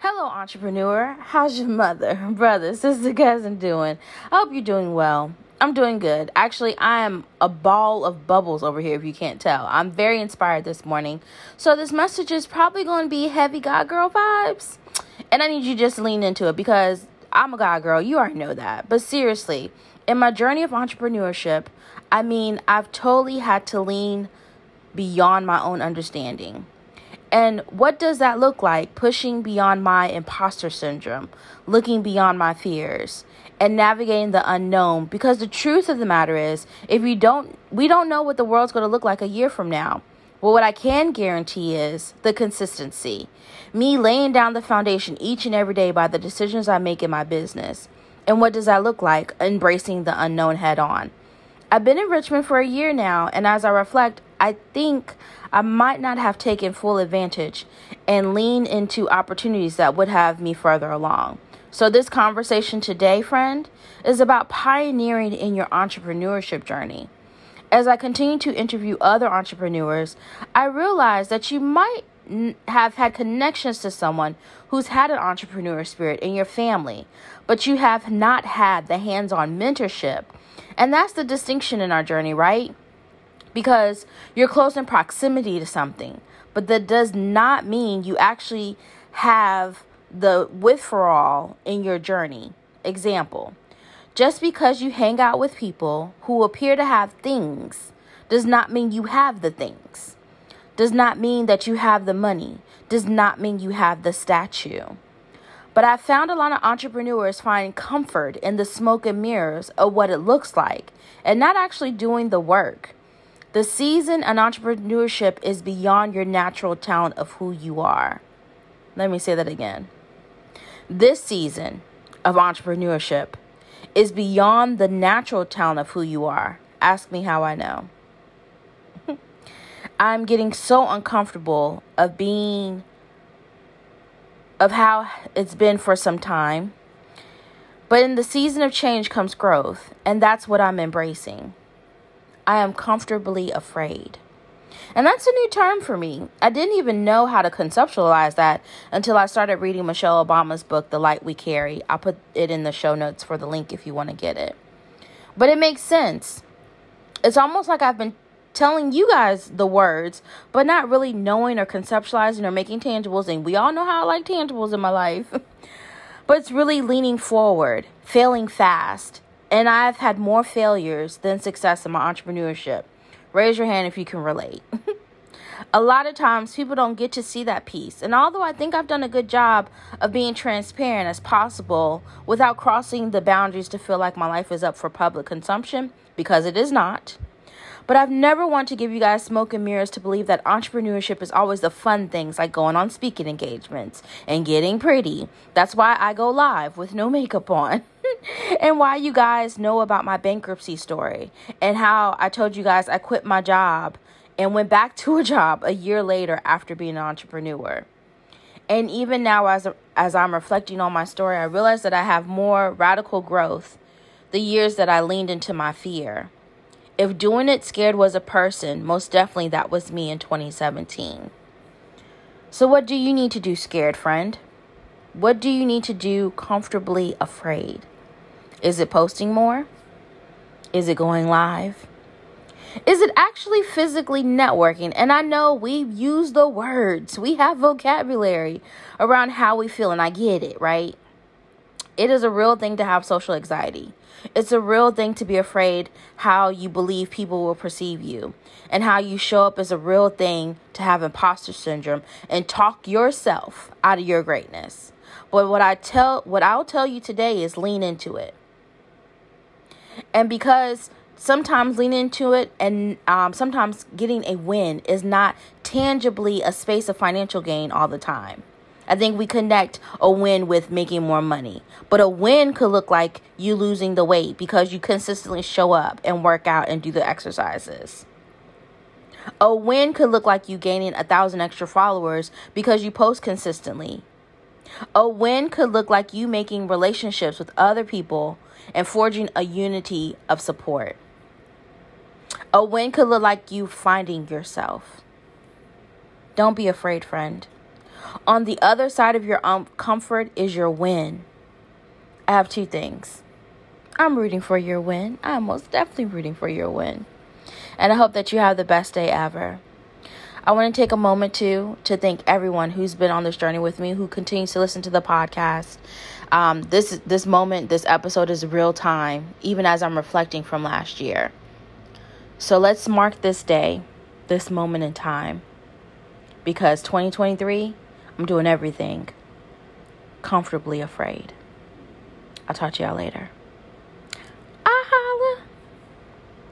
Hello, entrepreneur. How's your mother, brother, sister, cousin doing? I hope you're doing well. I'm doing good. Actually, I am a ball of bubbles over here, if you can't tell. I'm very inspired this morning. So, this message is probably going to be heavy God girl vibes. And I need you just lean into it because I'm a God girl. You already know that. But seriously, in my journey of entrepreneurship, I mean, I've totally had to lean beyond my own understanding. And what does that look like? Pushing beyond my imposter syndrome, looking beyond my fears, and navigating the unknown. Because the truth of the matter is, if you don't, we don't know what the world's going to look like a year from now. Well, what I can guarantee is the consistency. Me laying down the foundation each and every day by the decisions I make in my business. And what does that look like? Embracing the unknown head on. I've been in Richmond for a year now, and as I reflect, I think I might not have taken full advantage and lean into opportunities that would have me further along. So, this conversation today, friend, is about pioneering in your entrepreneurship journey. As I continue to interview other entrepreneurs, I realize that you might have had connections to someone who's had an entrepreneur spirit in your family, but you have not had the hands on mentorship. And that's the distinction in our journey, right? Because you're close in proximity to something, but that does not mean you actually have the withdrawal in your journey. Example just because you hang out with people who appear to have things does not mean you have the things does not mean that you have the money, does not mean you have the statue. But I found a lot of entrepreneurs find comfort in the smoke and mirrors of what it looks like and not actually doing the work. The season in entrepreneurship is beyond your natural talent of who you are. Let me say that again. This season of entrepreneurship is beyond the natural talent of who you are. Ask me how I know. I'm getting so uncomfortable of being of how it's been for some time. But in the season of change comes growth, and that's what I'm embracing. I am comfortably afraid. And that's a new term for me. I didn't even know how to conceptualize that until I started reading Michelle Obama's book, The Light We Carry. I'll put it in the show notes for the link if you want to get it. But it makes sense. It's almost like I've been telling you guys the words, but not really knowing or conceptualizing or making tangibles. And we all know how I like tangibles in my life. but it's really leaning forward, failing fast. And I've had more failures than success in my entrepreneurship. Raise your hand if you can relate. a lot of times people don't get to see that piece. And although I think I've done a good job of being transparent as possible without crossing the boundaries to feel like my life is up for public consumption, because it is not, but I've never wanted to give you guys smoke and mirrors to believe that entrepreneurship is always the fun things like going on speaking engagements and getting pretty. That's why I go live with no makeup on. and why you guys know about my bankruptcy story and how I told you guys I quit my job and went back to a job a year later after being an entrepreneur. And even now as as I'm reflecting on my story, I realize that I have more radical growth the years that I leaned into my fear. If doing it scared was a person, most definitely that was me in 2017. So, what do you need to do, scared friend? What do you need to do comfortably afraid? Is it posting more? Is it going live? Is it actually physically networking? And I know we use the words, we have vocabulary around how we feel, and I get it, right? It is a real thing to have social anxiety. It's a real thing to be afraid how you believe people will perceive you. And how you show up is a real thing to have imposter syndrome and talk yourself out of your greatness. But what I tell what I'll tell you today is lean into it. And because sometimes leaning into it and um, sometimes getting a win is not tangibly a space of financial gain all the time I think we connect a win with making more money. But a win could look like you losing the weight because you consistently show up and work out and do the exercises. A win could look like you gaining a thousand extra followers because you post consistently. A win could look like you making relationships with other people and forging a unity of support. A win could look like you finding yourself. Don't be afraid, friend. On the other side of your um, comfort is your win. I have two things. I'm rooting for your win. I'm most definitely rooting for your win. And I hope that you have the best day ever. I want to take a moment to to thank everyone who's been on this journey with me, who continues to listen to the podcast. Um, this this moment, this episode is real time, even as I'm reflecting from last year. So let's mark this day, this moment in time, because 2023, I'm doing everything comfortably afraid. I'll talk to y'all later.